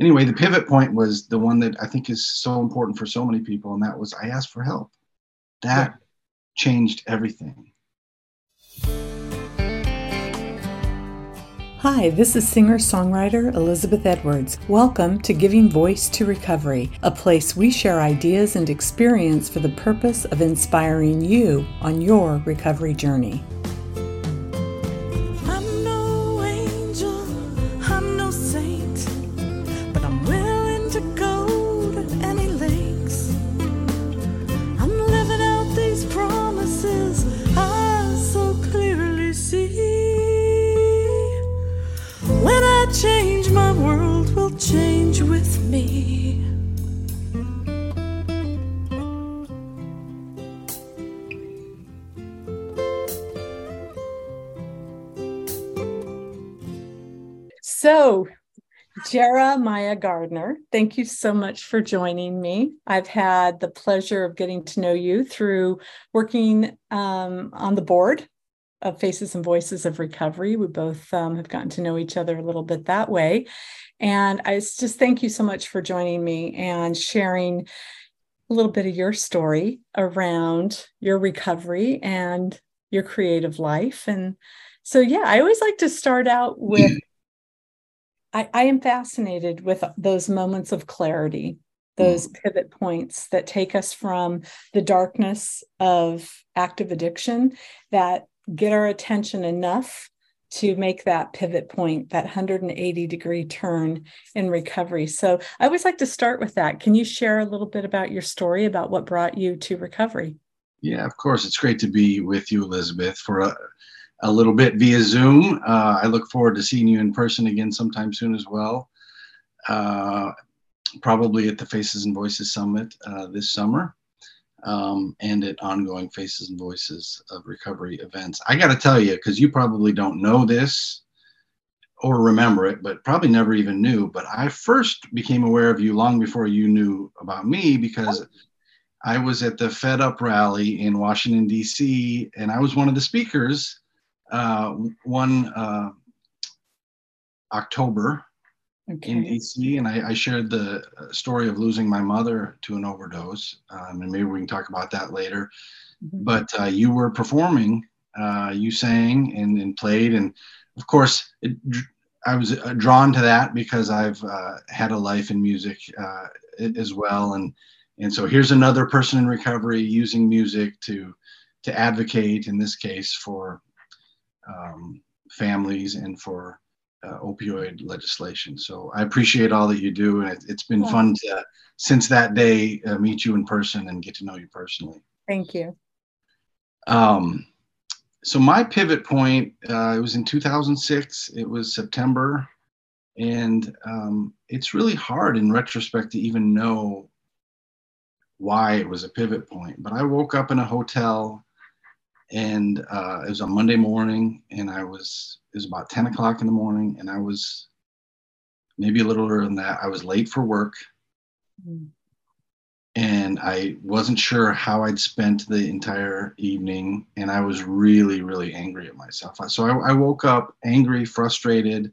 anyway, the pivot point was the one that I think is so important for so many people, and that was I asked for help. That yeah. changed everything. Hi, this is singer songwriter Elizabeth Edwards. Welcome to Giving Voice to Recovery, a place we share ideas and experience for the purpose of inspiring you on your recovery journey. Jeremiah Gardner, thank you so much for joining me. I've had the pleasure of getting to know you through working um, on the board of Faces and Voices of Recovery. We both um, have gotten to know each other a little bit that way. And I just thank you so much for joining me and sharing a little bit of your story around your recovery and your creative life. And so, yeah, I always like to start out with I, I am fascinated with those moments of clarity, those mm. pivot points that take us from the darkness of active addiction that get our attention enough to make that pivot point, that 180 degree turn in recovery. So I always like to start with that. Can you share a little bit about your story about what brought you to recovery? Yeah, of course. It's great to be with you, Elizabeth, for a, a little bit via Zoom. Uh, I look forward to seeing you in person again sometime soon as well. Uh, probably at the Faces and Voices Summit uh, this summer um, and at ongoing Faces and Voices of Recovery events. I got to tell you, because you probably don't know this or remember it, but probably never even knew. But I first became aware of you long before you knew about me because. I was at the Fed Up rally in Washington, D.C., and I was one of the speakers uh, one uh, October okay. in DC, and I, I, shared the uh, story of losing my mother to an overdose, um, and maybe we can talk about that later. Mm-hmm. But uh, you were performing, uh, you sang and, and, played, and of course, it, I was uh, drawn to that because I've had a life in music as well, and and so here's another person in recovery using music to to advocate in this case for um, families and for uh, opioid legislation. So I appreciate all that you do, and it, has been yeah. fun to since that day uh, meet you in person and get to know you personally. Thank you. Um, so my pivot point, uh, it was in 2006. It was September, and um, it's really hard in retrospect to even know why it was a pivot point. But I woke up in a hotel and uh, it was a Monday morning, and I was it was about ten o'clock in the morning, and I was maybe a little earlier than that. I was late for work, mm. and I wasn't sure how I'd spent the entire evening, and I was really really angry at myself. So I, I woke up angry, frustrated,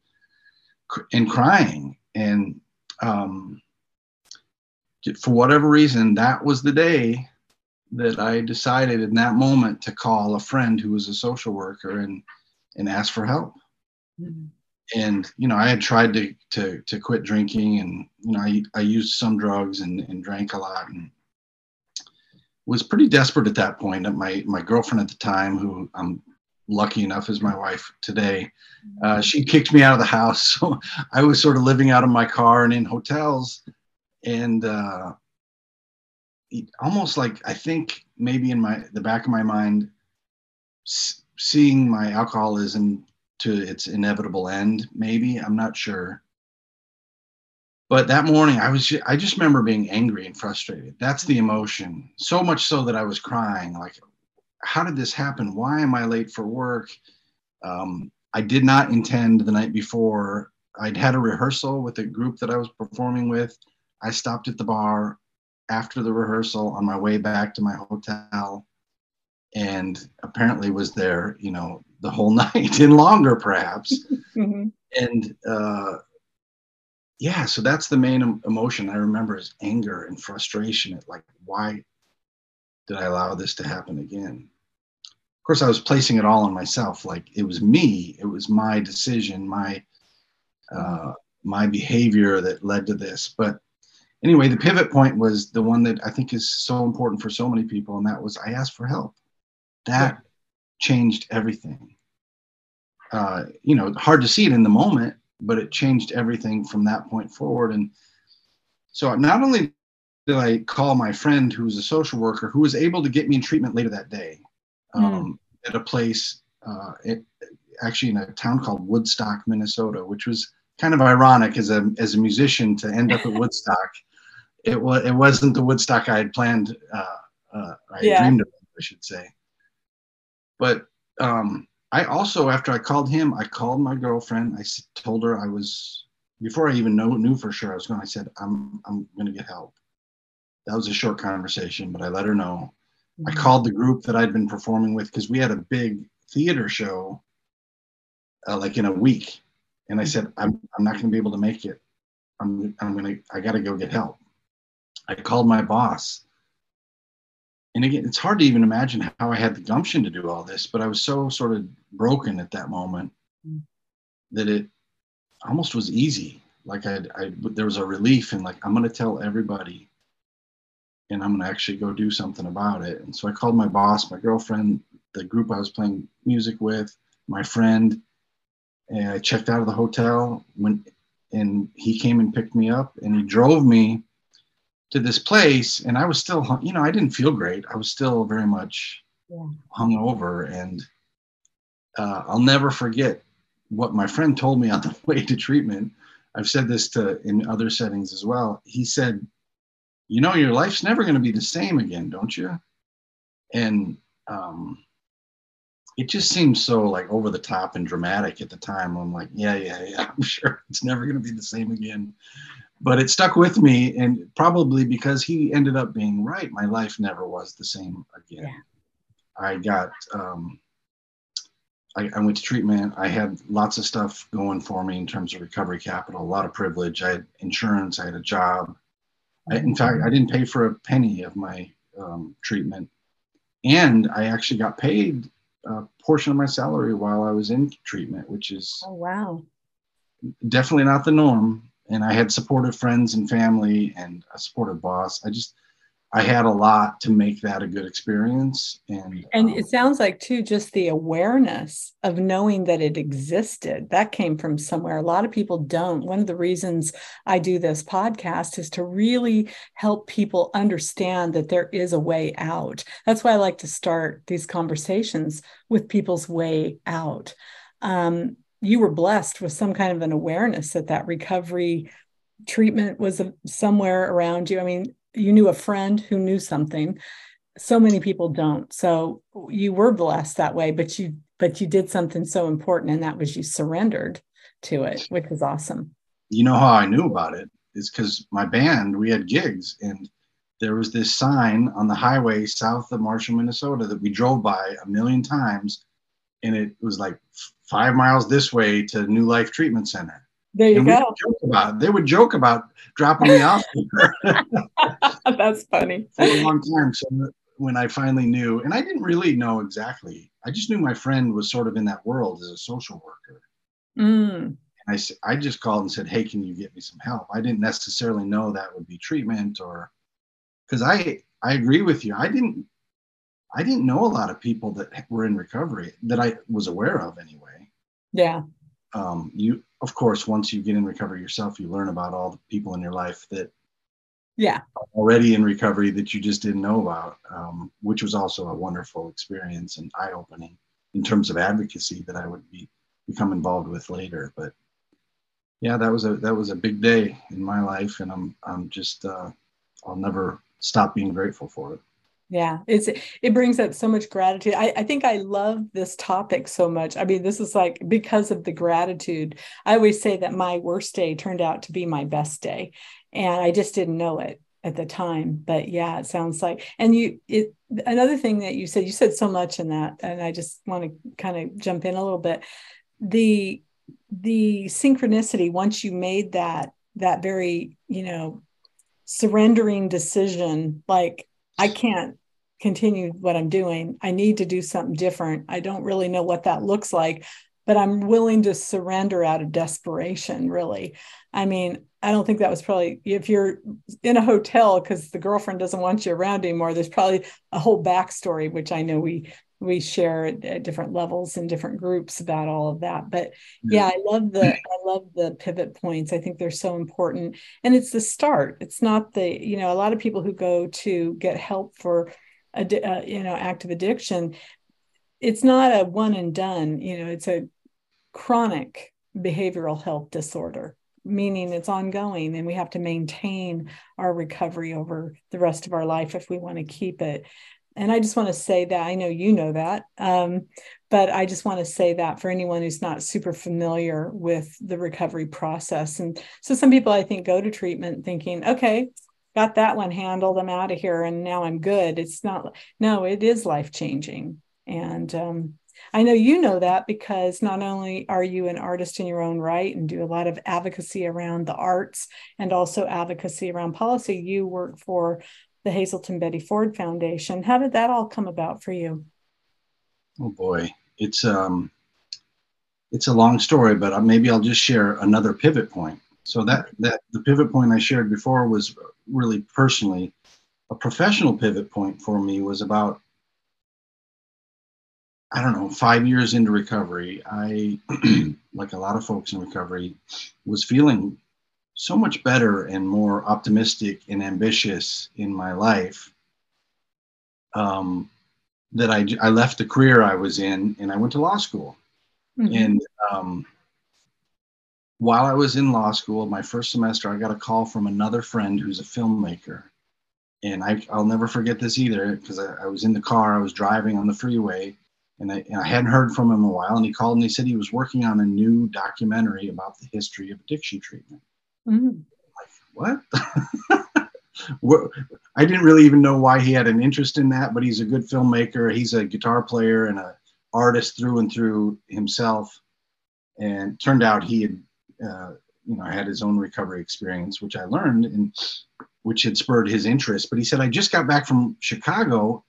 and crying, and um, for whatever reason, that was the day that I decided in that moment to call a friend who was a social worker and and ask for help. Mm-hmm. And you know, I had tried to to to quit drinking, and you know, I I used some drugs and and drank a lot, and was pretty desperate at that point. My my girlfriend at the time, who I'm lucky enough is my wife today, uh, mm-hmm. she kicked me out of the house, so I was sort of living out of my car and in hotels, and uh, almost like I think maybe in my the back of my mind, seeing my alcoholism to its inevitable end. Maybe I'm not sure. But that morning, I was just, I just remember being angry and frustrated. That's the emotion. So much so that I was crying. Like, how did this happen? Why am I late for work? Um, I did not intend the night before. I'd had a rehearsal with a group that I was performing with. I stopped at the bar after the rehearsal on my way back to my hotel and apparently was there you know the whole night and longer perhaps mm-hmm. and uh, yeah, so that's the main emotion I remember is anger and frustration at like, why did I allow this to happen again? Of course, I was placing it all on myself. Like it was me, it was my decision, my uh, my behavior that led to this. But anyway, the pivot point was the one that I think is so important for so many people, and that was I asked for help. That yeah. changed everything. Uh, you know, hard to see it in the moment, but it changed everything from that point forward. And so not only did I call my friend who was a social worker who was able to get me in treatment later that day hmm. um, mm. at a place, uh, it, actually in a town called Woodstock, Minnesota, which was kind of ironic as a as a musician to end up at Woodstock. It was it wasn't the Woodstock I had planned. Uh, uh, I yeah. dreamed of, I should say. But um, I also, after I called him, I called my girlfriend. I told her I was before I even know, knew for sure I was going. I said I'm I'm going to get help. That was a short conversation, but I let her know. Mm-hmm. I called the group that I'd been performing with because we had a big theater show, uh, like in a week, and I said I'm I'm not going to be able to make it. I'm I'm gonna I got to go get help. I called my boss and again, it's hard to even imagine how I had the gumption to do all this, but I was so sort of broken at that moment mm. that it almost was easy. Like I, I, there was a relief in like, I'm going to tell everybody and I'm going to actually go do something about it. And so I called my boss, my girlfriend, the group I was playing music with, my friend, and I checked out of the hotel when, and he came and picked me up and he drove me to this place and I was still, you know, I didn't feel great. I was still very much yeah. hung over. And uh, I'll never forget what my friend told me on the way to treatment. I've said this to in other settings as well. He said, you know, your life's never going to be the same again, don't you? And um, it just seems so like over the top and dramatic at the time. I'm like, yeah, yeah, yeah, I'm sure it's never going to be the same again but it stuck with me and probably because he ended up being right my life never was the same again. Yeah. i got um, I, I, went to treatment. I had lots of stuff going for me in terms of recovery capital a lot of privilege. I had insurance i had a job. I, in fact i didn't pay for a penny of my um, treatment. And i actually got paid a portion of my salary while i was in treatment which is oh wow. definitely not the norm and I had supportive friends and family and a supportive boss. I just I had a lot to make that a good experience. And and um, it sounds like too just the awareness of knowing that it existed that came from somewhere. A lot of people don't. One of the reasons I do this podcast is to really help people understand that there is a way out. That's why I like to start these conversations with people's way out. Um, you were blessed with some kind of an awareness that that recovery treatment was somewhere around you. I mean, you knew a friend who knew something. So many people don't. So you were blessed that way, but you but you did something so important, and that was you surrendered to it, which is awesome. You know how I knew about it is because my band we had gigs and there was this sign on the highway south of Marshall, Minnesota that we drove by a million times and it was like five miles this way to New Life Treatment Center. There you and go. Joke about, they would joke about dropping me off That's funny. For a long time. So when I finally knew, and I didn't really know exactly, I just knew my friend was sort of in that world as a social worker. Mm. And I, I just called and said, Hey, can you get me some help? I didn't necessarily know that would be treatment or because I, I agree with you. I didn't I didn't know a lot of people that were in recovery that I was aware of anyway. Yeah. Um, you, of course, once you get in recovery yourself, you learn about all the people in your life that, yeah, already in recovery that you just didn't know about, um, which was also a wonderful experience and eye opening in terms of advocacy that I would be become involved with later. But yeah, that was a that was a big day in my life, and I'm I'm just uh, I'll never stop being grateful for it yeah it's it brings up so much gratitude. I, I think i love this topic so much. I mean this is like because of the gratitude i always say that my worst day turned out to be my best day and i just didn't know it at the time but yeah it sounds like and you it another thing that you said you said so much in that and i just want to kind of jump in a little bit. The the synchronicity once you made that that very you know surrendering decision like i can't continue what i'm doing i need to do something different. I don't really know what that looks like but i'm willing to surrender out of desperation really. I mean i don't think that was probably if you're in a hotel because the girlfriend doesn't want you around anymore there's probably a whole backstory which i know we we share at, at, different levels in different groups about all of that. But yeah i love the i love the pivot points. I think they're so important. And it's the start. It's not the you know a lot of people who go to get help for a uh, you know active addiction it's not a one and done you know it's a chronic behavioral health disorder meaning it's ongoing and we have to maintain our recovery over the rest of our life if we want to keep it and I just want to say that I know you know that, um, but I just want to say that for anyone who's not super familiar with the recovery process. And so some people I think go to treatment thinking, okay, got that one handled, I'm out of here, and now I'm good. It's not, no, it is life changing. And um, I know you know that because not only are you an artist in your own right and do a lot of advocacy around the arts and also advocacy around policy, you work for the Hazelden Betty Ford Foundation. How did that all come about for you? Oh boy, it's um, it's a long story, but uh, maybe I'll just share another pivot point. So that that the pivot point I shared before was really personally a professional pivot point for me was about I don't know, five years into recovery, I, like a lot of folks in recovery, was feeling so much better and more optimistic and ambitious in my life um, that I, I left the career I was in and I went to law school. Mm-hmm. And um, while I was in law school, my first semester, I got a call from another friend who's a filmmaker. And I, I'll never forget this either because I, I, was in the car, I was driving on the freeway, and I, and I hadn't heard from him in a while. And he called and he said he was working on a new documentary about the history of addiction treatment. Mm. Like, what? I didn't really even know why he had an interest in that, but he's a good filmmaker. He's a guitar player and an artist through and through himself. And turned out he had, uh, you know, had his own recovery experience, which I learned and which had spurred his interest. But he said, I just got back from Chicago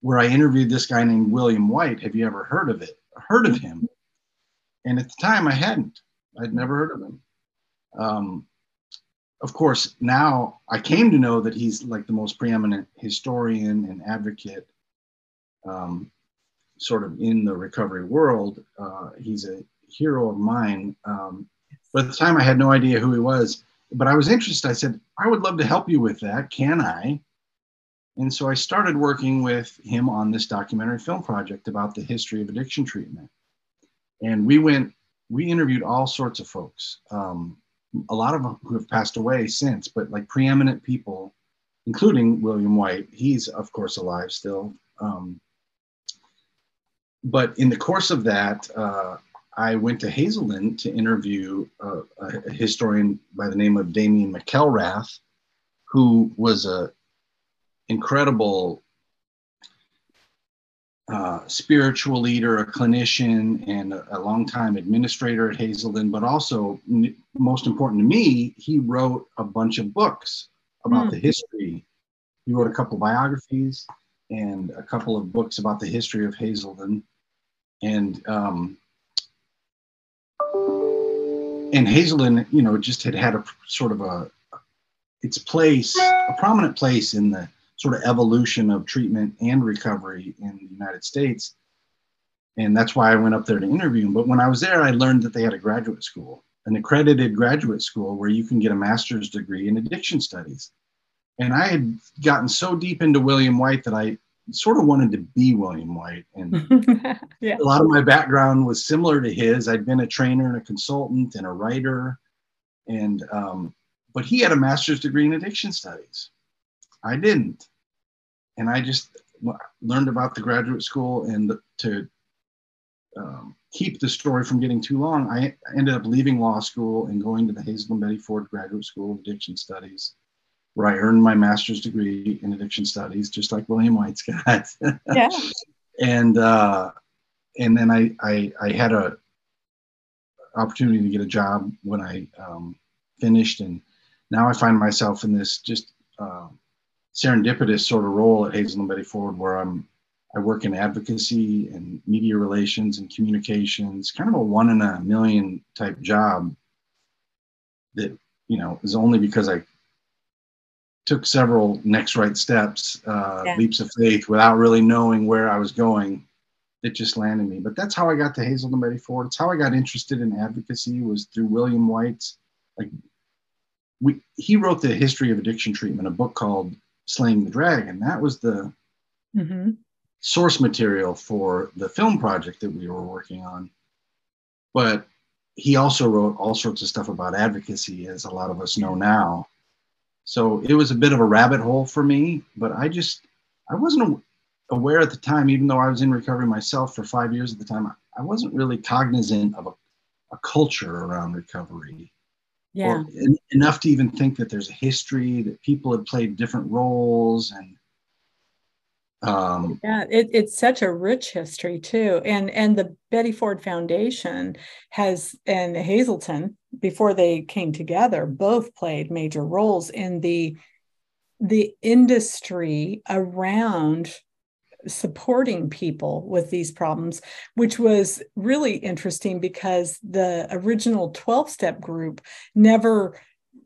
where I interviewed this guy named William White. Have you ever heard of it? Heard of him? And at the time I hadn't. I'd never heard of him. Um, of course, now I came to know that he's like the most preeminent historian and advocate, um, sort of in the recovery world. Uh, he's a hero of mine. Um, but at the time, I had no idea who he was. But I was interested. I said, I would love to help you with that. Can I? And so I started working with him on this documentary film project about the history of addiction treatment. And we went, we interviewed all sorts of folks. Um, a lot of them who have passed away since, but like preeminent people, including William White. He's, of course, alive still. Um, but in the course of that, uh, I went to Hazelden to interview a, a, historian by the name of Damian McElrath, who was a incredible uh, spiritual leader, a clinician, and a, a longtime administrator at Hazelden, but also, n- most important to me, he wrote a bunch of books about mm. the history. He wrote a couple biographies and a couple of books about the history of Hazelden. And um, and Hazelden, you know, just had had a sort of a its place, a prominent place in the sort of evolution of treatment and recovery in the United States. And that's why I went up there to interview him. But when I was there, I learned that they had a graduate school, an accredited graduate school where you can get a master's degree in addiction studies. And I had gotten so deep into William White that I sort of wanted to be William White. And yeah. a lot of my background was similar to his. I'd been a trainer and a consultant and a writer. And, um, but he had a master's degree in addiction studies. I didn't and I just learned about the graduate school and to um, keep the story from getting too long, I ended up leaving law school and going to the Hazelden Betty Ford Graduate School of Addiction Studies, where I earned my master's degree in addiction studies, just like William White's got. yeah. and uh, and then I, I I had a opportunity to get a job when I um, finished and now I find myself in this just uh, serendipitous sort of role at Hazelden Betty Ford where I'm I work in advocacy and media relations and communications, kind of a one in a million type job that, you know, is only because I took several next right steps, uh, yeah. leaps of faith without really knowing where I was going. It just landed me. But that's how I got to Hazelden Betty Ford. It's how I got interested in advocacy was through William White's like we he wrote the history of addiction treatment, a book called Slaying the Dragon. That was the mm-hmm source material for the film project that we were working on. But he also wrote all sorts of stuff about advocacy, as a lot of us know now. So it was a bit of a rabbit hole for me, but I just, I wasn't aware at the time, even though I was in recovery myself for five years at the time, I wasn't really cognizant of a, a culture around recovery. Yeah. enough to even think that there's a history, that people had played different roles and um, yeah, it, it's such a rich history too, and and the Betty Ford Foundation has and Hazelden before they came together both played major roles in the the industry around supporting people with these problems, which was really interesting because the original 12 step group never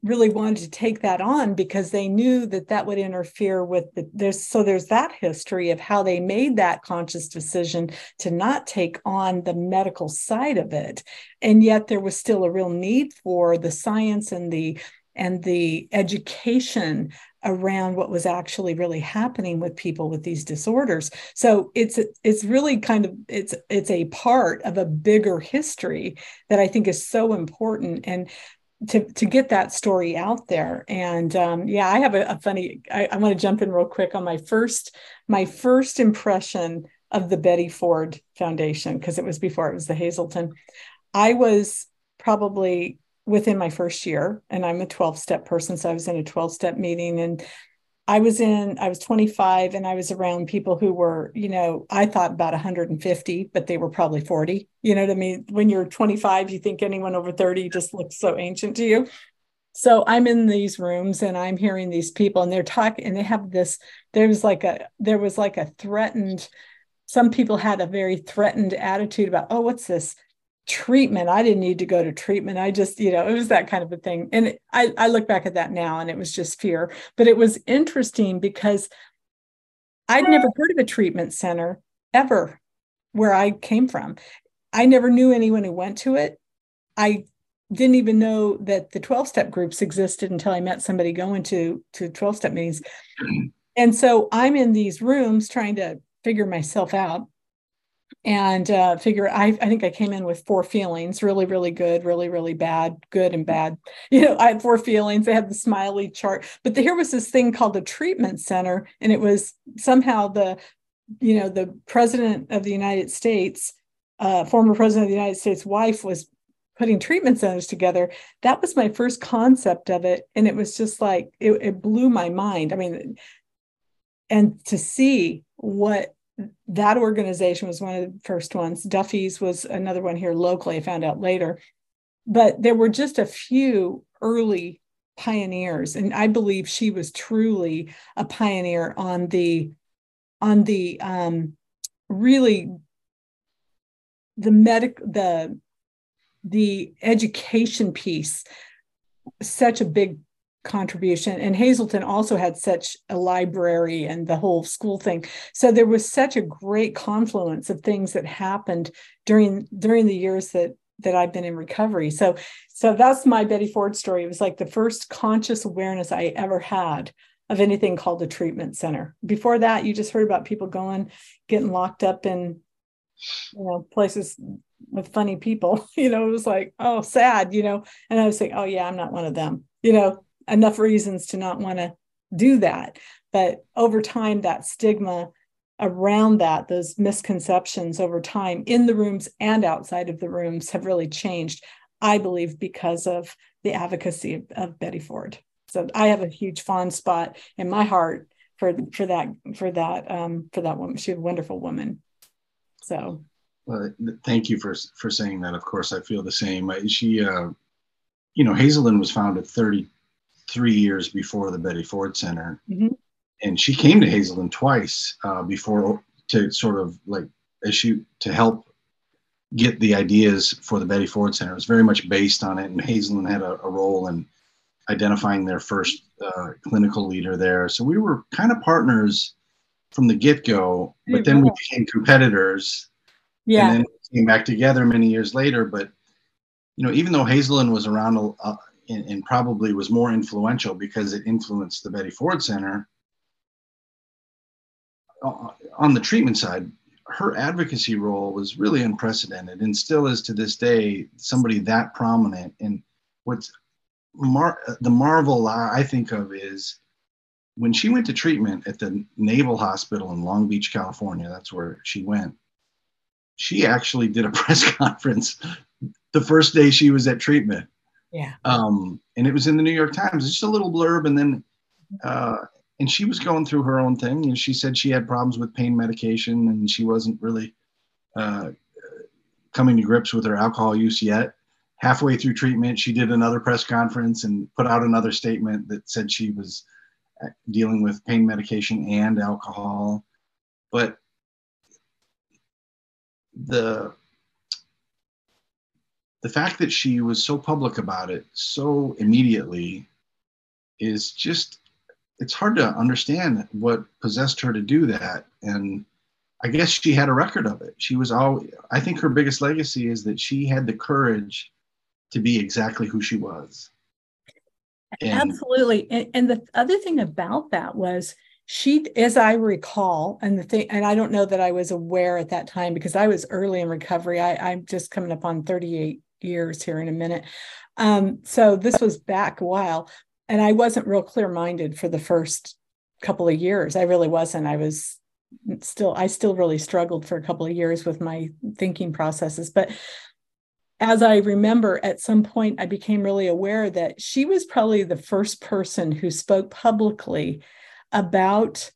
really wanted to take that on because they knew that that would interfere with the there's so there's that history of how they made that conscious decision to not take on the medical side of it. And yet there was still a real need for the science and the and the education around what was actually really happening with people with these disorders. So it's it's really kind of it's it's a part of a bigger history that i think is so important. And to to get that story out there. And um, yeah i have a, a funny i, I want to jump in real quick on my first my first impression of the betty ford foundation because it was before it was the hazelden i was probably within my first year and i'm a 12 step person so i was in a 12 step meeting and I was in, I was 25 and I was around people who were, you know, I thought about 150, but they were probably 40. You know what I mean? When you're 25, you think anyone over 30 just looks so ancient to you. So I'm in these rooms and I'm hearing these people and they're talking and they have this, there was like a, there was like a threatened, some people had a very threatened attitude about, oh, what's this? Treatment. I didn't need to go to treatment. I just you know it was that kind of a thing. And i i look back at that now and it was just fear. But it was interesting because i'd never heard of a treatment center ever where i came from. I never knew anyone who went to it. I didn't even know that the 12 step groups existed until i met somebody going to to 12 step meetings. Mm-hmm. And so i'm in these rooms trying to figure myself out and uh, figure I, I think i came in with four feelings really really good really really bad good and bad. You know i had four feelings they had the smiley chart but the, here was this thing called the treatment center and it was somehow the you know the president of the united states uh, former president of the united states wife was putting treatment centers together. That was my first concept of it and it was just like it, it blew my mind. I mean and to see what that organization was one of the first ones. Duffy's was another one here locally. I found out later. But there were just a few early pioneers. And I believe she was truly a pioneer on the on the um, really the medic the the education piece such a big contribution. And Hazelden also had such a library and the whole school thing. So there was such a great confluence of things that happened during during the years that that I've been in recovery. So so that's my Betty Ford story. It was like the first conscious awareness I ever had of anything called a treatment center. Before that, you just heard about people going, getting locked up in you know places with funny people. You know, it was like, oh, sad, you know. And I was saying, oh yeah, I'm not one of them. You know, enough reasons to not want to do that. But over time, that stigma around that, those misconceptions over time in the rooms and outside of the rooms have really changed, I believe, because of the advocacy of, of Betty Ford. So I have a huge fond spot in my heart for for that for that um, for that woman. She's a wonderful woman. So. Well, thank you for for saying that. Of course, I feel the same. She, uh, you know, Hazelden was founded 30 three years before the Betty Ford Center. Mm-hmm. And she came to Hazelden twice uh, before to sort of like as she to help get the ideas for the Betty Ford Center. It was very much based on it, and Hazelden had a, a role in identifying their first uh, clinical leader there. So we were kind of partners from the get go, but then we became competitors. Yeah. And then came back together many years later. But, you know, even though Hazelden was around uh, and, and, probably was more influential because it influenced the Betty Ford Center, uh, on the treatment side, her advocacy role was really unprecedented and still is to this day somebody that prominent. And what's mar- the marvel I think of is when she went to treatment at the Naval Hospital in Long Beach, California, that's where she went. She actually did a press conference the first day she was at treatment. Yeah. Um, and it was in the New York Times. It's just a little blurb, and then, uh, and she was going through her own thing, and she said she had problems with pain medication, and she wasn't really uh, coming to grips with her alcohol use yet halfway through treatment, she did another press conference and put out another statement that said she was uh, dealing with pain medication and alcohol. But the the fact that she was so public about it so immediately is just it's hard to understand what possessed her to do that and i guess she had a record of it she was all i think her biggest legacy is that she had the courage to be exactly who she was. And Absolutely. And, and the other thing about that was she, as I recall, and the thing, and I don't know that I was aware at that time because I was early in recovery. I, I'm just coming up on 38 years here in a minute. Um, so this was back a while, and I wasn't real clear minded for the first couple of years. I really wasn't. I was still, I still really struggled for a couple of years with my thinking processes. But as I remember, at some point, I became really aware that she was probably the first person who spoke publicly about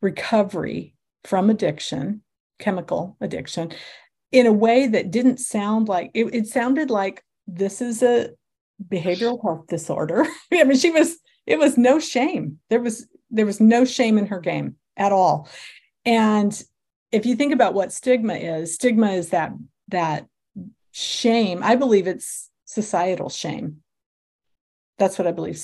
recovery from addiction, chemical addiction, in a way that didn't sound like it, it sounded like this is a behavioral health disorder. I mean, she was, it was no shame. There was, there was no shame in her game at all. And if you think about what stigma is, stigma is that that shame, I believe it's societal shame. That's what I believe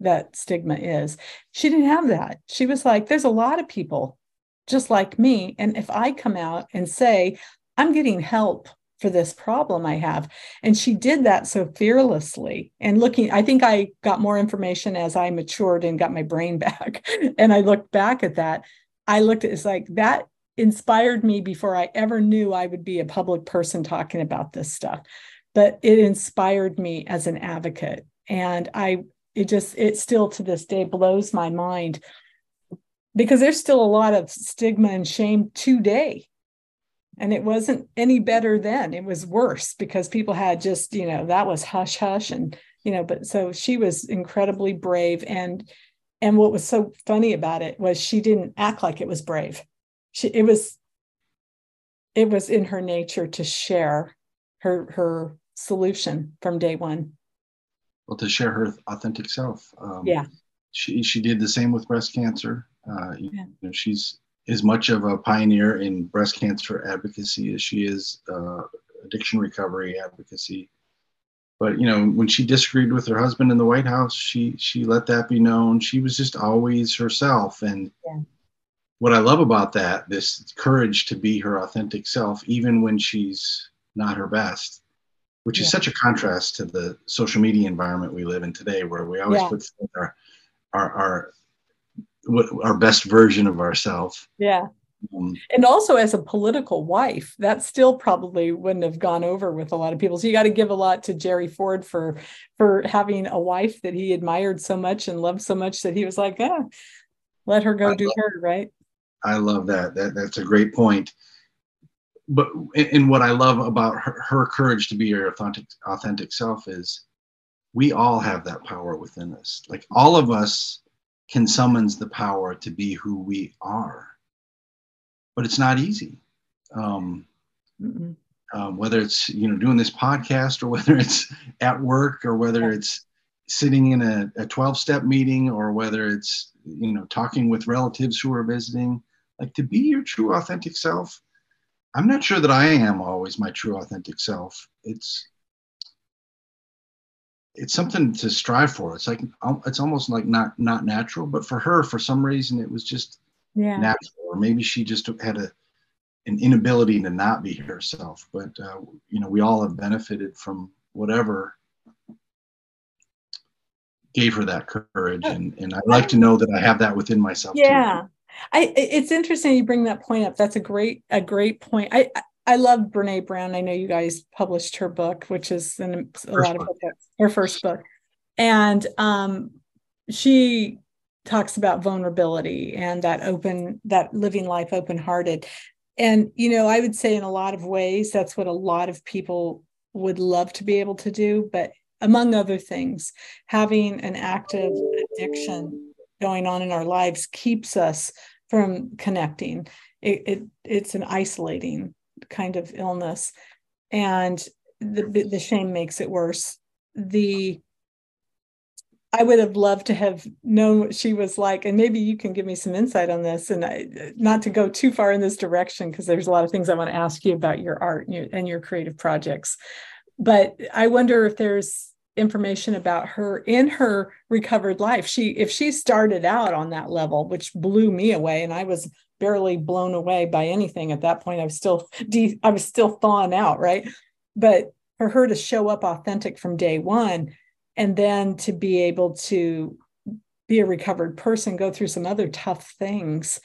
that stigma is. She didn't have that. She was like, there's a lot of people just like me. And if I come out and say, I'm getting help for this problem I have. And she did that so fearlessly. And looking, I think I got more information as I matured and got my brain back. and I looked back at that. I looked at it's like that inspired me before I ever knew I would be a public person talking about this stuff. But it inspired me as an advocate. And I, it just, it still to this day blows my mind because there's still a lot of stigma and shame today. And it wasn't any better then. It was worse because people had just, you know, that was hush hush. And, you know, but so she was incredibly brave. And, and what was so funny about it was she didn't act like it was brave she it was it was in her nature to share her her solution from day one well to share her authentic self um, yeah she she did the same with breast cancer uh, yeah. you know, she's as much of a pioneer in breast cancer advocacy as she is uh, addiction recovery advocacy but you know when she disagreed with her husband in the white house she she let that be known she was just always herself and yeah what I love about that, this courage to be her authentic self, even when she's not her best, which yeah. is such a contrast to the social media environment we live in today, where we always yeah. put our, our, our, our best version of ourselves. Yeah. Um, and also as a political wife, that still probably wouldn't have gone over with a lot of people. So you got to give a lot to Jerry Ford for for having a wife that he admired so much and loved so much that he was like, yeah, let her go I do her, right? I love that. That that's a great point. But and what I love about her, her courage to be her authentic authentic self is we all have that power within us. Like all of us can summons the power to be who we are. But it's not easy. Um, um, whether it's you know doing this podcast or whether it's at work or whether it's sitting in a, a 12 step meeting or whether it's you know talking with relatives who are visiting like to be your true authentic self i'm not sure that i am always my true authentic self it's it's something to strive for. It's like it's almost like not not natural but for her for some reason it was just yeah. natural. Or maybe she just had a an inability to not be herself but uh, you know we all have benefited from whatever gave her that courage. And and i like to know that i have that within myself yeah. Too. i it's interesting you bring that point up. That's a great a great point. I i love brene brown. I know you guys published her book which is in a first lot of books her first book and um she talks about vulnerability and that open that living life open hearted and you know i would say in a lot of ways that's what a lot of people would love to be able to do but among other things, having an active addiction going on in our lives keeps us from connecting. It, it it's an isolating kind of illness, and the the shame makes it worse. The I would have loved to have known what she was like, and maybe you can give me some insight on this. And I, not to go too far in this direction, because there's a lot of things I want to ask you about your art and your, and your creative projects but I wonder if there's information about her in her recovered life. She, if she started out on that level, which blew me away, and I was barely blown away by anything at that point. I was still, de- I was still thawing out, right? But for her to show up authentic from day one, and then to be able to be a recovered person, go through some other tough things,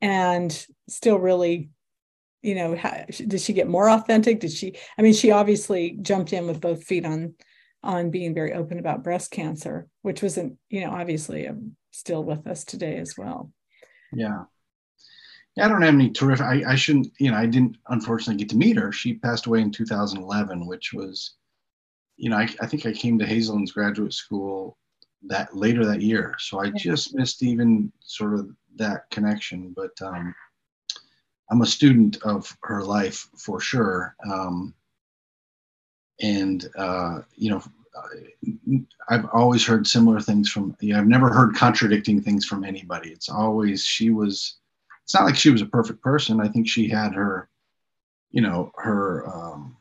and still really you know how, did she get more authentic? Did she i mean she obviously jumped in with both feet on on being very open about breast cancer which wasn't you know obviously um, still with us today as well. Yeah yeah, I don't have any terrific. I, I shouldn't, you know, I didn't unfortunately get to meet her. She passed away in 2011, which was, you know, I, I think I came to Hazelden's graduate school that later that year. So I just missed even sort of that connection. But um, I'm a student of her life for sure. Um, and uh, you know, I've always heard similar things from. You know, I've never heard contradicting things from anybody. It's always she was. It's not like she was a perfect person. I think she had her, you know, her. Um,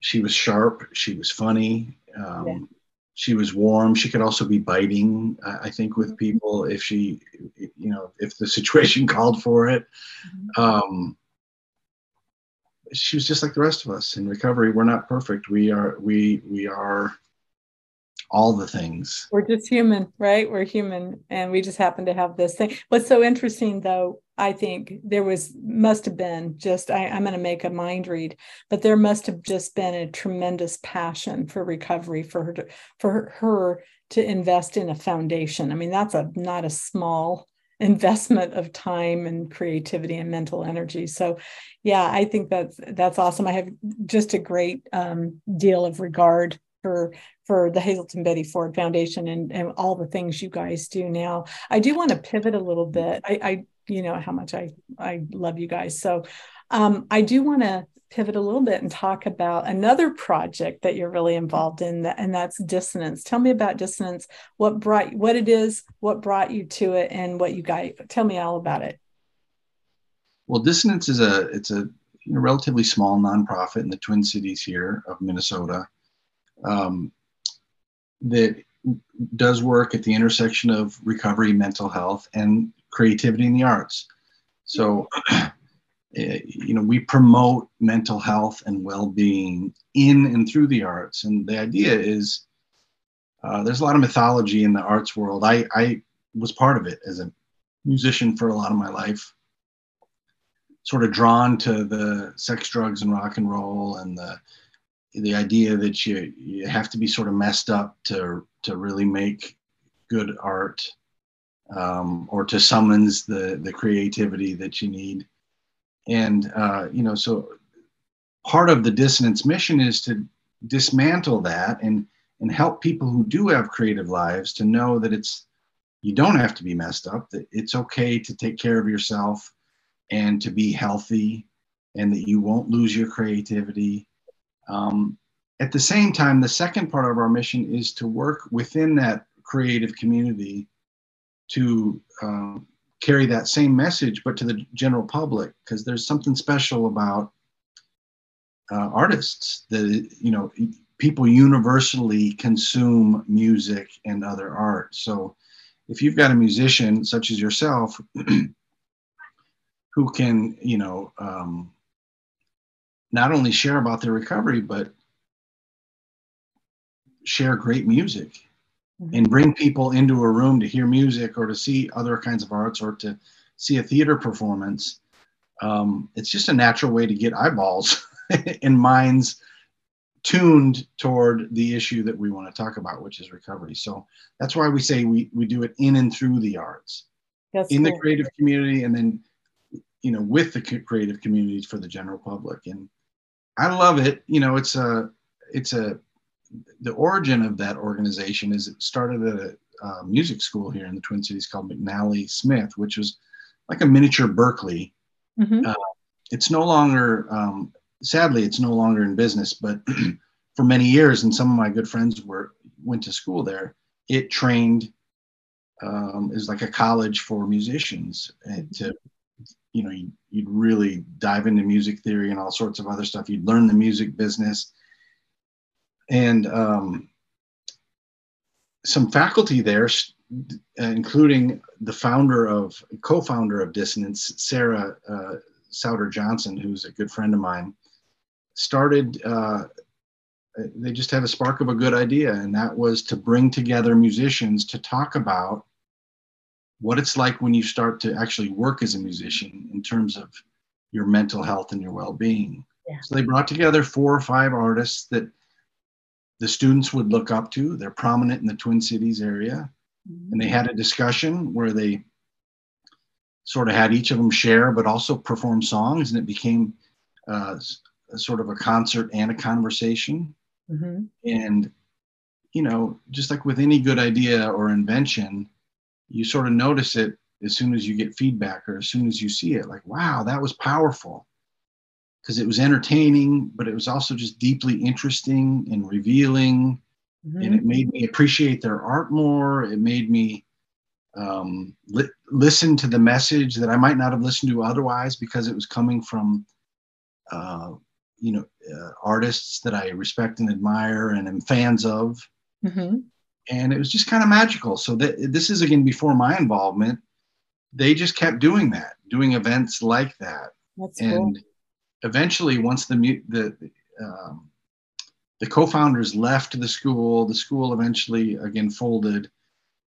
she was sharp. She was funny. Um, yeah she was warm. She could also be biting, I think, with mm-hmm. people if she, you know, if the situation called for it. Mm-hmm. Um, she was just like the rest of us in recovery. We're not perfect. We are, we, we are all the things. We're just human, right? We're human, and we just happen to have this thing. What's so interesting, though, I think there was must have been just I, I'm going to make a mind read, but there must have just been a tremendous passion for recovery for her to, for her to invest in a foundation. I mean, that's a not a small investment of time and creativity and mental energy. So, yeah, I think that's that's awesome. I have just a great um, deal of regard for for the Hazelden Betty Ford Foundation and, and all the things you guys do now. I do want to pivot a little bit. I, I you know how much I I love you guys. So um, I do want to pivot a little bit and talk about another project that you're really involved in, and that's dissonance. Tell me about dissonance. What brought what it is, what brought you to it, and what you guys tell me all about it. Well, dissonance is a it's a you know, relatively small nonprofit in the Twin Cities here of Minnesota um, that does work at the intersection of recovery, mental health, and creativity in the arts. So, eh, you know, we promote mental health and well-being in and through the arts, and the idea is uh, there's a lot of mythology in the arts world. I, I was part of it as a musician for a lot of my life. Sort of drawn to the sex, drugs, and rock and roll, and the the idea that you you have to be sort of messed up to to really make good art um, or to summons the the creativity that you need. And uh, you know so part of the dissonance mission is to dismantle that and and help people who do have creative lives to know that it's you don't have to be messed up that it's okay to take care of yourself and to be healthy and that you won't lose your creativity um, at the same time, the second part of our mission is to work within that creative community to um, carry that same message, but to the general public, because there's something special about uh, artists that you know people universally consume music and other art. So if you've got a musician such as yourself who can, you know, um, not only share about their recovery, but share great music mm-hmm. and bring people into a room to hear music or to see other kinds of arts or to see a theater performance. Um, it's just a natural way to get eyeballs and minds tuned toward the issue that we want to talk about, which is recovery. So that's why we say we, we do it in and through the arts, that's in cool. the creative community, and then you know with the creative communities for the general public. And I love it. You know, it's a it's a the origin of that organization is it started at a uh, music school here in the Twin Cities called McNally Smith, which was like a miniature Berklee. Mm-hmm. Uh, it's no longer um, sadly, it's no longer in business, but for many years, and some of my good friends were went to school there. It trained um, is like a college for musicians and to you know you, would really dive into music theory and all sorts of other stuff. You'd learn the music business. And um, some faculty there including the founder of co-founder of dissonance sarah uh, souter johnson who's a good friend of mine started uh, they just had a spark of a good idea and that was to bring together musicians to talk about what it's like when you start to actually work as a musician in terms of your mental health and your well-being yeah. so they brought together four or five artists that the students would look up to they're prominent in the twin cities area mm-hmm. and they had a discussion where they sort of had each of them share but also perform songs and it became uh, a sort of a concert and a conversation. Mm-hmm. And, you know, just like with any good idea or invention, you sort of notice it as soon as you get feedback or as soon as you see it, like, wow, that was powerful. Because it was entertaining, but it was also just deeply interesting and revealing. Mm-hmm. And it made me appreciate their art more. It made me um, li- listen to the message that I might not have listened to otherwise because it was coming from uh, you know uh, artists that I respect and admire and am fans of. Mm-hmm. And it was just kind of magical. So that this is again before my involvement. They just kept doing that, doing events like that. That's and cool. eventually, once the the um, the co-founders left the school, the school eventually again folded.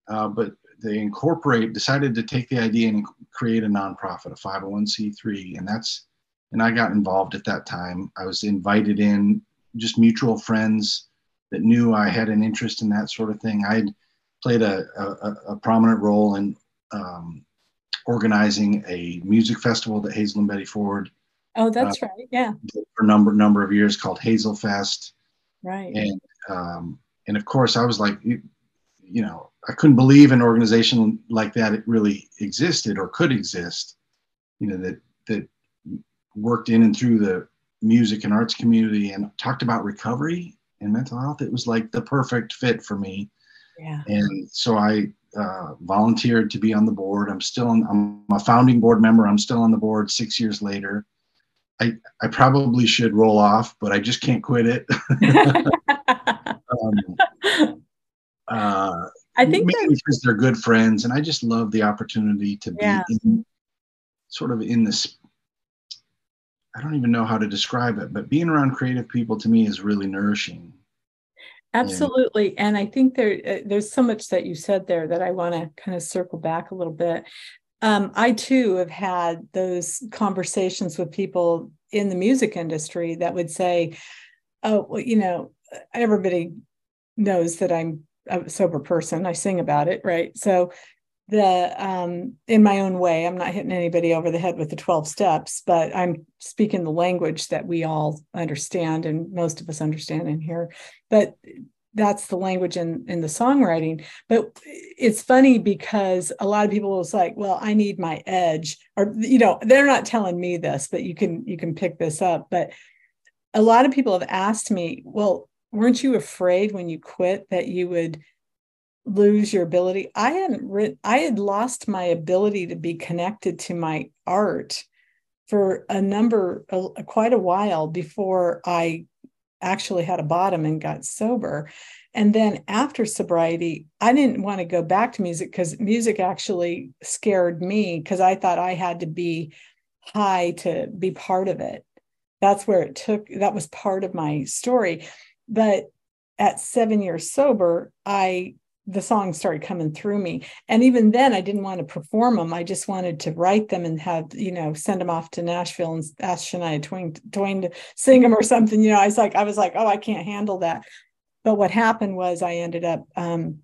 Uh, but they incorporate decided to take the idea and create a nonprofit, a 501c3, and that's and I got involved at that time. I was invited in, just mutual friends that knew I had an interest in that sort of thing. I played a, a, a prominent role in um, organizing a music festival that Hazelden Betty Ford. Oh, that's uh, right. Yeah. For a number number of years, called Hazel Fest. Right. And um, and of course, I was like, you, you know, I couldn't believe an organization like that it really existed or could exist. You know that that worked in and through the music and arts community and talked about recovery and mental health, it was like the perfect fit for me. Yeah. And so I uh, volunteered to be on the board. I'm still on, I'm a founding board member. I'm still on the board six years later. I, I probably should roll off, but I just can't quit it. um, uh, I think because they're good friends, and I just love the opportunity to be yeah. in, sort of in this I don't even know how to describe it, but being around creative people to me is really nourishing. Absolutely, and, and I think there uh, there's so much that you said there that I want to kind of circle back a little bit. Um, I too have had those conversations with people in the music industry that would say, "Oh, well, you know, everybody knows that I'm a sober person. I sing about it, right? So the um in my own way i'm not hitting anybody over the head with the 12 steps but i'm speaking the language that we all understand and most of us understand in here but that's the language in in the songwriting. But it's funny because a lot of people was like well i need my edge or you know they're not telling me this but you can you can pick this up. But a lot of people have asked me, well, weren't you afraid when you quit that you would lose your ability? I hadn't I had lost my ability to be connected to my art for a number, a, quite a while before I actually had a bottom and got sober. And then after sobriety, I didn't want to go back to music because music actually scared me because I thought I had to be high to be part of it. That's where it took, that was part of my story. But at seven years sober, I the songs started coming through me. And even then i didn't want to perform them i just wanted to write them and have you know send them off to nashville and ask shania twain, twain to sing them or something. You know i was like i was like oh i can't handle that. But what happened was i ended up um,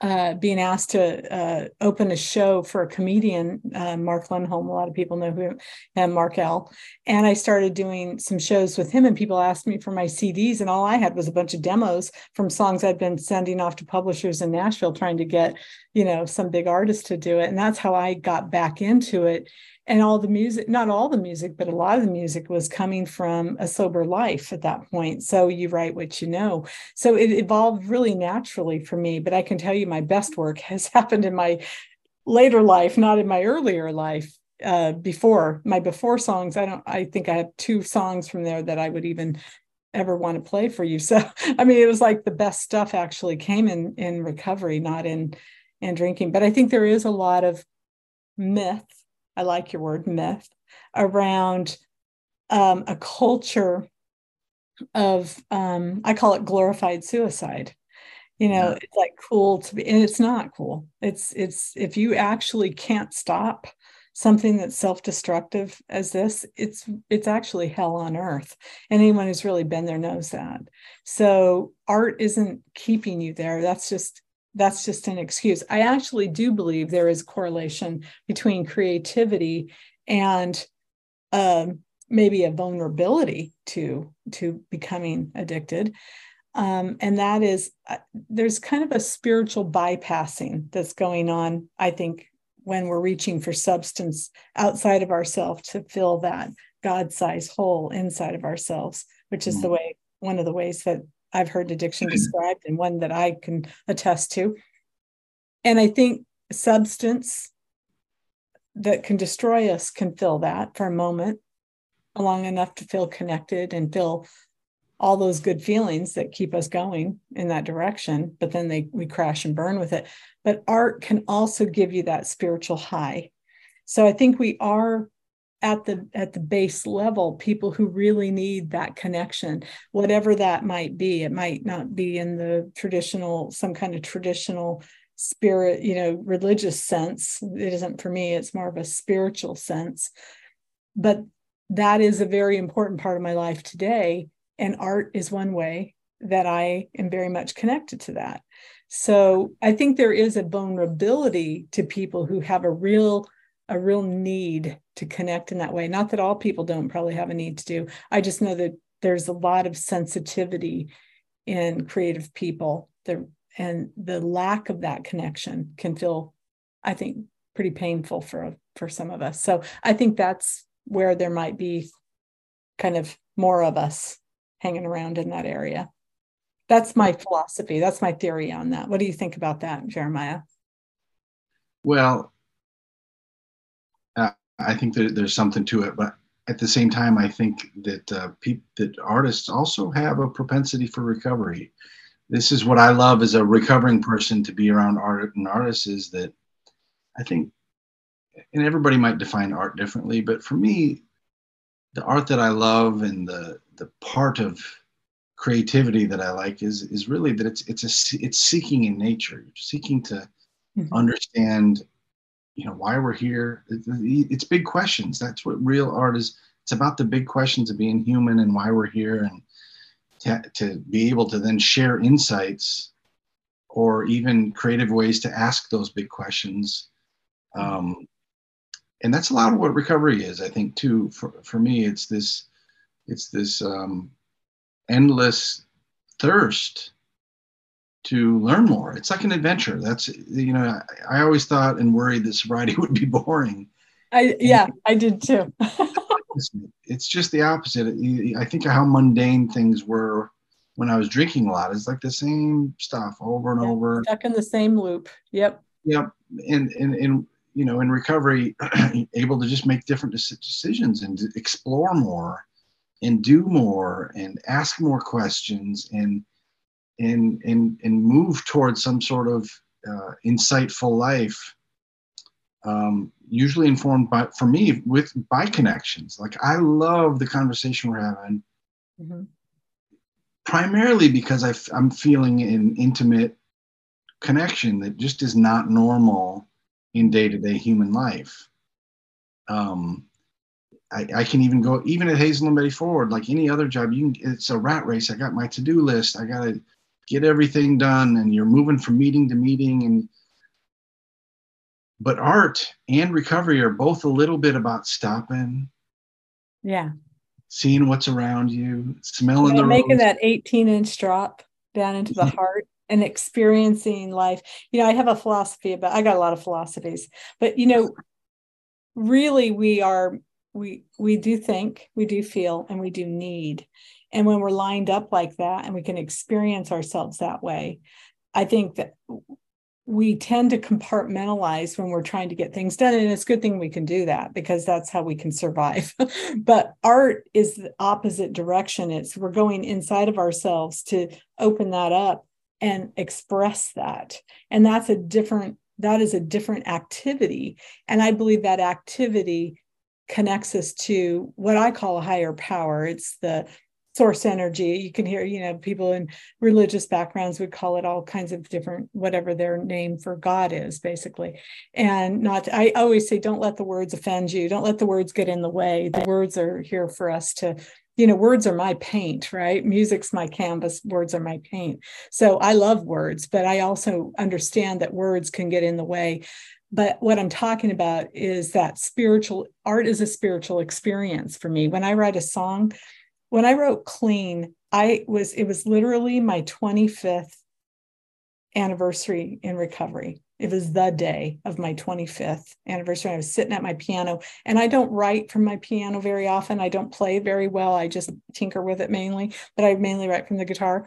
uh, being asked to uh, open a show for a comedian, uh, Mark Lundholm. A lot of people know who and Mark L. And I started doing some shows with him, and people asked me for my CDs, and all I had was a bunch of demos from songs I'd been sending off to publishers in Nashville, trying to get, you know, some big artists to do it. And that's how I got back into it and all the music not all the music but a lot of the music was coming from a sober life at that point. So you write what you know. So it evolved really naturally for me but i can tell you my best work has happened in my later life not in my earlier life uh, before. My before songs i don't i think i have two songs from there that i would even ever want to play for you. So i mean it was like the best stuff actually came in in recovery not in in drinking. But i think there is a lot of myth I like your word myth, around um, a culture of, um, I call it glorified suicide. You know, yeah. it's like cool to be, and it's not cool. It's, it's, if you actually can't stop something that's self-destructive as this, it's, it's actually hell on earth. And anyone who's really been there knows that. So art isn't keeping you there. That's just that's just an excuse. I actually do believe there is correlation between creativity and um, maybe a vulnerability to to becoming addicted. Um, and that is uh, there's kind of a spiritual bypassing that's going on i think when we're reaching for substance outside of ourselves to fill that god-sized hole inside of ourselves which is the mm. way one of the ways that I've heard addiction mm-hmm. described and one that I can attest to. And I think substance that can destroy us can fill that for a moment, long enough to feel connected and feel all those good feelings that keep us going in that direction. But then they we crash and burn with it. But art can also give you that spiritual high. So I think we are at the at the base level people who really need that connection whatever that might be. It might not be in the traditional some kind of traditional spirit you know religious sense. It isn't for me it's more of a spiritual sense. But that is a very important part of my life today and art is one way that i am very much connected to that. So i think there is a vulnerability to people who have a real a real need to connect in that way. Not that all people don't probably have a need to do. I just know that there's a lot of sensitivity in creative people. There and the lack of that connection can feel, I think, pretty painful for for some of us. So I think that's where there might be kind of more of us hanging around in that area. That's my philosophy. That's my theory on that. What do you think about that, Jeremiah? Well, I think that there's something to it, but at the same time, I think that uh, pe- that artists also have a propensity for recovery. This is what I love as a recovering person to be around art and artists is that I think, and everybody might define art differently, but for me, the art that I love and the the part of creativity that I like is is really that it's it's a it's seeking in nature, seeking to mm-hmm. understand you know why we're here. It's big questions. That's what real art is. It's about the big questions of being human and why we're here and to, to be able to then share insights or even creative ways to ask those big questions. Um, and that's a lot of what recovery is i think too. For, for me it's this it's this um, endless thirst to learn more. It's like an adventure. That's you know, I, I always thought and worried that sobriety would be boring. I yeah, I did too. It's just the opposite. I think of how mundane things were when I was drinking a lot. It's like the same stuff over and yeah, over. Stuck in the same loop. Yep. Yep. And and and you know, in recovery, able to just make different decisions and explore more, and do more, and ask more questions, and and and and move towards some sort of uh, insightful life um, usually informed by for me with by connections like i love the conversation we're having mm-hmm. primarily because I f- i'm feeling an intimate connection that just is not normal in day-to-day human life um, I, I, can even go even at Hazelden Betty Ford, like any other job. You can. It's a rat race. I got my to-do list. I got to get everything done, and you're moving from meeting to meeting, and but art and recovery are both a little bit about stopping. Yeah. Seeing what's around you smelling yeah, the making that 18 inch drop down into the heart and experiencing life. You know i have a philosophy about i got a lot of philosophies but you know really we are we we do think we do feel and we do need and when we're lined up like that and we can experience ourselves that way i think that we tend to compartmentalize when we're trying to get things done. And it's a good thing we can do that because that's how we can survive. But art is the opposite direction. It's we're going inside of ourselves to open that up and express that. And that's a different that is a different activity. And i believe that activity connects us to what i call a higher power. It's the source energy. You can hear you know people in religious backgrounds would call it all kinds of different whatever their name for god is basically. And not i always say don't let the words offend you. Don't let the words get in the way. The words are here for us to you know words are my paint right? Music's my canvas. Words are my paint. So i love words but i also understand that words can get in the way. But what i'm talking about is that spiritual art is a spiritual experience for me. When i write a song when I wrote clean, I was it was literally my 25th anniversary in recovery. It was the day of my 25th anniversary. I was sitting at my piano, and I don't write from my piano very often. I don't play very well. I just tinker with it mainly, but I mainly write from the guitar.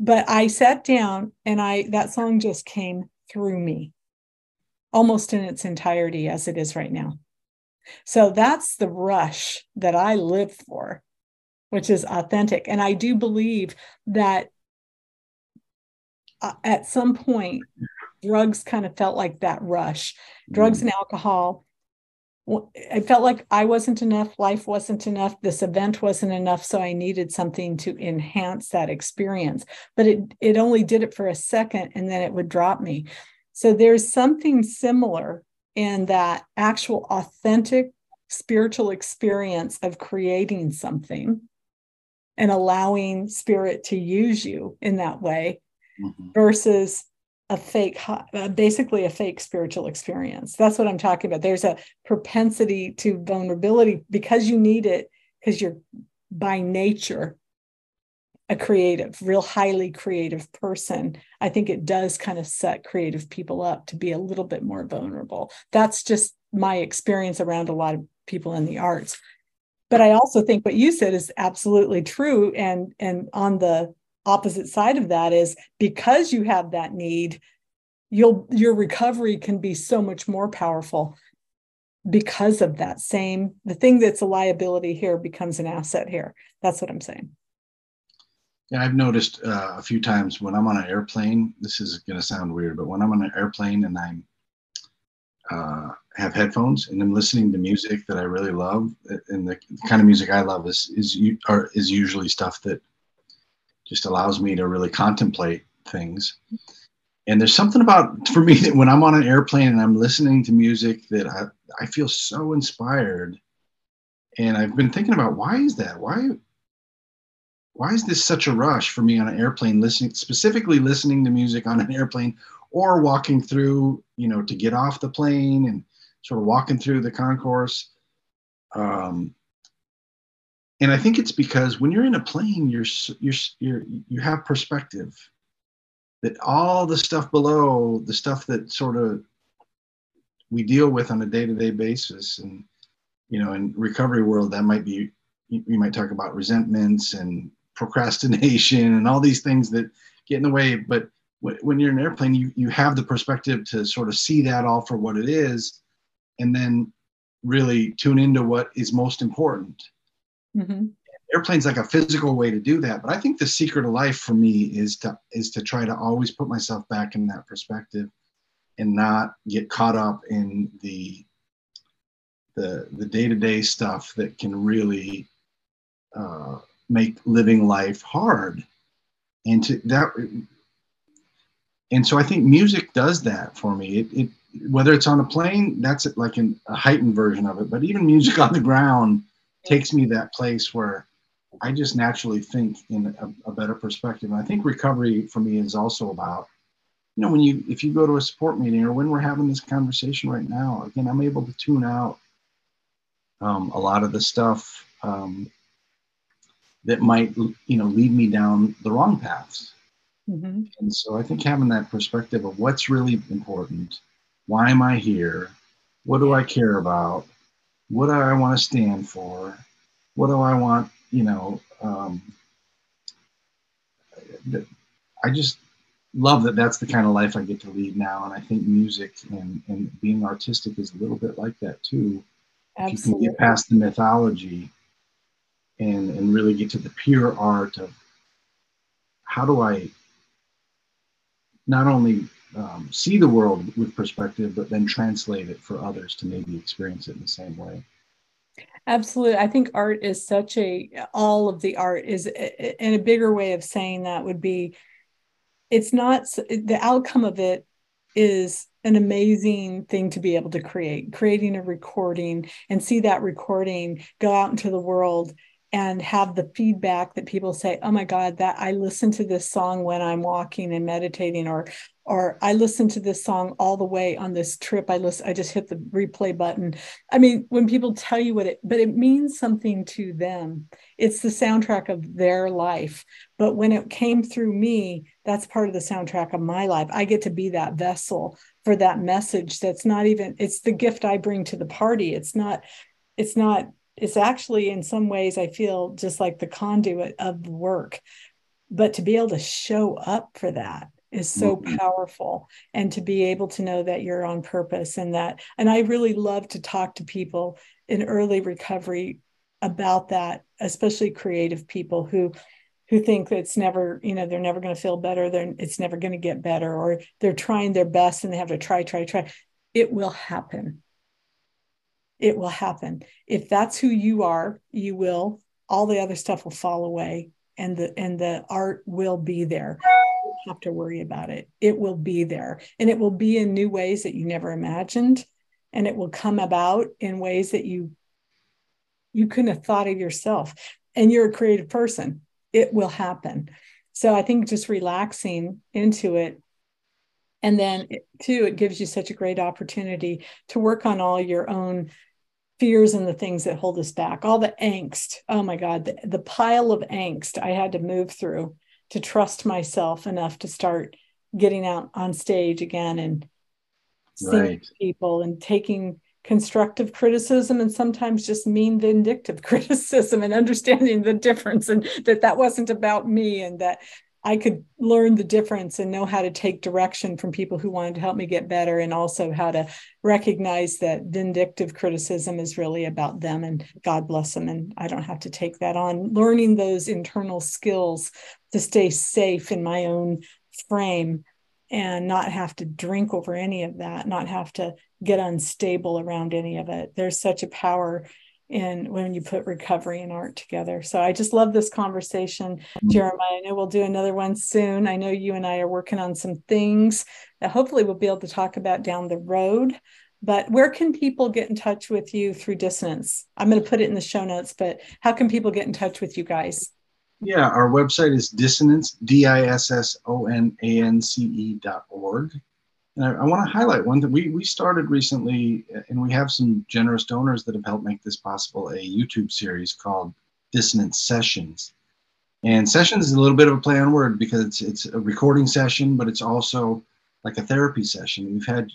But I sat down, and I that song just came through me, almost in its entirety as it is right now. So that's the rush that I live for which is authentic. And I do believe that uh, at some point, drugs kind of felt like that rush. Drugs mm. and alcohol. I felt like I wasn't enough, life wasn't enough, this event wasn't enough, so I needed something to enhance that experience. But it it only did it for a second and then it would drop me. So there's something similar in that actual authentic spiritual experience of creating something and allowing spirit to use you in that way mm-hmm. versus a fake uh, basically a fake spiritual experience. That's what i'm talking about. There's a propensity to vulnerability because you need it because you're by nature a creative real highly creative person. I think it does kind of set creative people up to be a little bit more vulnerable. That's just my experience around a lot of people in the arts but i also think what you said is absolutely true and and on the opposite side of that is because you have that need you'll your recovery can be so much more powerful because of that same the thing that's a liability here becomes an asset here. That's what i'm saying. Yeah i've noticed uh, a few times when i'm on an airplane this is going to sound weird but when i'm on an airplane and i'm uh, have headphones and I'm listening to music that I really love, uh, and the, the kind of music I love is is are, is usually stuff that just allows me to really contemplate things. And there's something about for me that when I'm on an airplane and I'm listening to music that I, I feel so inspired. And I've been thinking about why is that? Why why is this such a rush for me on an airplane listening specifically listening to music on an airplane or walking through, you know, to get off the plane and sort of walking through the concourse. Um, and I think it's because when you're in a plane, you're you're you're you have perspective. That all the stuff below, the stuff that sort of we deal with on a day-to-day basis, and you know, in recovery world, that might be you might talk about resentments and procrastination and all these things that get in the way. But when you're in an airplane, you you have the perspective to sort of see that all for what it is, and then really tune into what is most important. Mm-hmm. Airplane's like a physical way to do that, but I think the secret of life for me is to is to try to always put myself back in that perspective, and not get caught up in the the the day to day stuff that can really uh, make living life hard, and to that. And so I think music does that for me. It, it whether it's on a plane, that's like an, a heightened version of it. But even music on the ground takes me that place where I just naturally think in a, a, better perspective. And I think recovery for me is also about, you know, when you if you go to a support meeting or when we're having this conversation right now, again, I'm able to tune out um, a lot of the stuff um, that might, you know, lead me down the wrong paths. Mm-hmm. And so I think having that perspective of what's really important why am I here? What do I care about? What do I want to stand for? What do I want, you know? Um, I just love that that's the kind of life I get to lead now. And I think music and, and being artistic is a little bit like that too. Absolutely. If you can get past the mythology and, and really get to the pure art of how do I not only um, see the world with perspective, but then translate it for others to maybe experience it in the same way. Absolutely. I think art is such a, all of the art is, in a bigger way of saying that would be, it's not, the outcome of it is an amazing thing to be able to create, creating a recording and see that recording go out into the world and have the feedback that people say oh my god that i listen to this song when i'm walking and meditating or or I listen to this song all the way on this trip. I listen, I just hit the replay button. I mean, when people tell you what it, but it means something to them. It's the soundtrack of their life. But when it came through me, that's part of the soundtrack of my life. I get to be that vessel for that message. That's not even, it's the gift I bring to the party. It's not, it's not, it's actually in some ways, I feel just like the conduit of the work. But to be able to show up for that is so mm-hmm. powerful and to be able to know that you're on purpose and that and i really love to talk to people in early recovery about that especially creative people who who think that it's never you know they're never going to feel better they're it's never going to get better or they're trying their best and they have to try try try it will happen it will happen if that's who you are you will all the other stuff will fall away and the and the art will be there You don't have to worry about it. It will be there and it will be in new ways that you never imagined. And it will come about in ways that you you couldn't have thought of yourself. And you're a creative person. It will happen. So I think just relaxing into it. And then too, it gives you such a great opportunity to work on all your own fears and the things that hold us back, all the angst. Oh my God, the, the pile of angst I had to move through to trust myself enough to start getting out on stage again and seeing right. people and taking constructive criticism and sometimes just mean vindictive criticism and understanding the difference and that that wasn't about me and that I could learn the difference and know how to take direction from people who wanted to help me get better and also how to recognize that vindictive criticism is really about them and God bless them. And I don't have to take that on. Learning those internal skills to stay safe in my own frame and not have to drink over any of that not have to get unstable around any of it. There's such a power in when you put recovery and art together. So I just love this conversation, mm-hmm. Jeremiah. I know we'll do another one soon. I know you and I are working on some things that hopefully we'll be able to talk about down the road. But where can people get in touch with you through Dissonance? I'm going to put it in the show notes, but how can people get in touch with you guys? Yeah, our website is dissonance, D I S S O N A N C E dot org. And I, I want to highlight one that we, we started recently, and we have some generous donors that have helped make this possible a YouTube series called Dissonance Sessions. And sessions is a little bit of a play on word because it's, it's a recording session, but it's also like a therapy session. We've had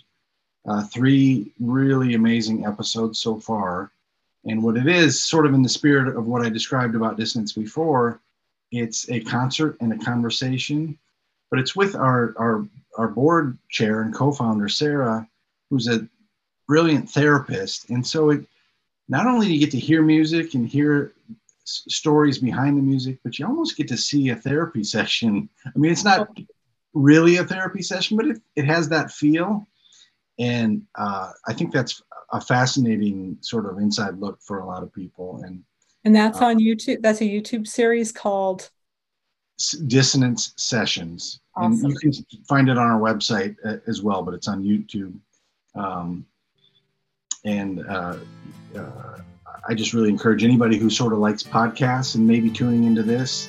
uh, three really amazing episodes so far. And what it is, sort of in the spirit of what I described about dissonance before, it's a concert and a conversation, but it's with our, our, our board chair and co founder, Sarah, who's a brilliant therapist. And so it not only do you get to hear music and hear s- stories behind the music, but you almost get to see a therapy session. I mean, it's not really a therapy session, but it, it has that feel. And uh, I think that's a fascinating sort of inside look for a lot of people. And and that's uh, on YouTube. That's a YouTube series called Dissonance Sessions. Awesome. And you can find it on our website uh, as well, but it's on YouTube. Um, and uh, uh, I just really encourage anybody who sort of likes podcasts and maybe tuning into this.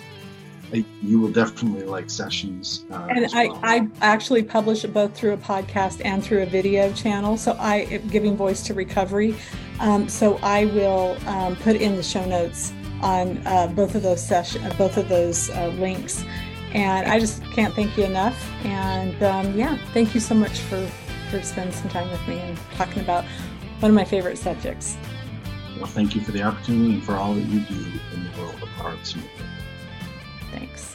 You will definitely like sessions. Uh, and I, well. I actually publish it both through a podcast and through a video channel. So I am giving voice to recovery. Um, so I will um, put in the show notes on uh, both of those sessions, both of those uh, links. And I just can't thank you enough. And um, yeah, thank you so much for for spending some time with me and talking about one of my favorite subjects. Well, thank you for the opportunity and for all that you do in the world of arts. Thanks.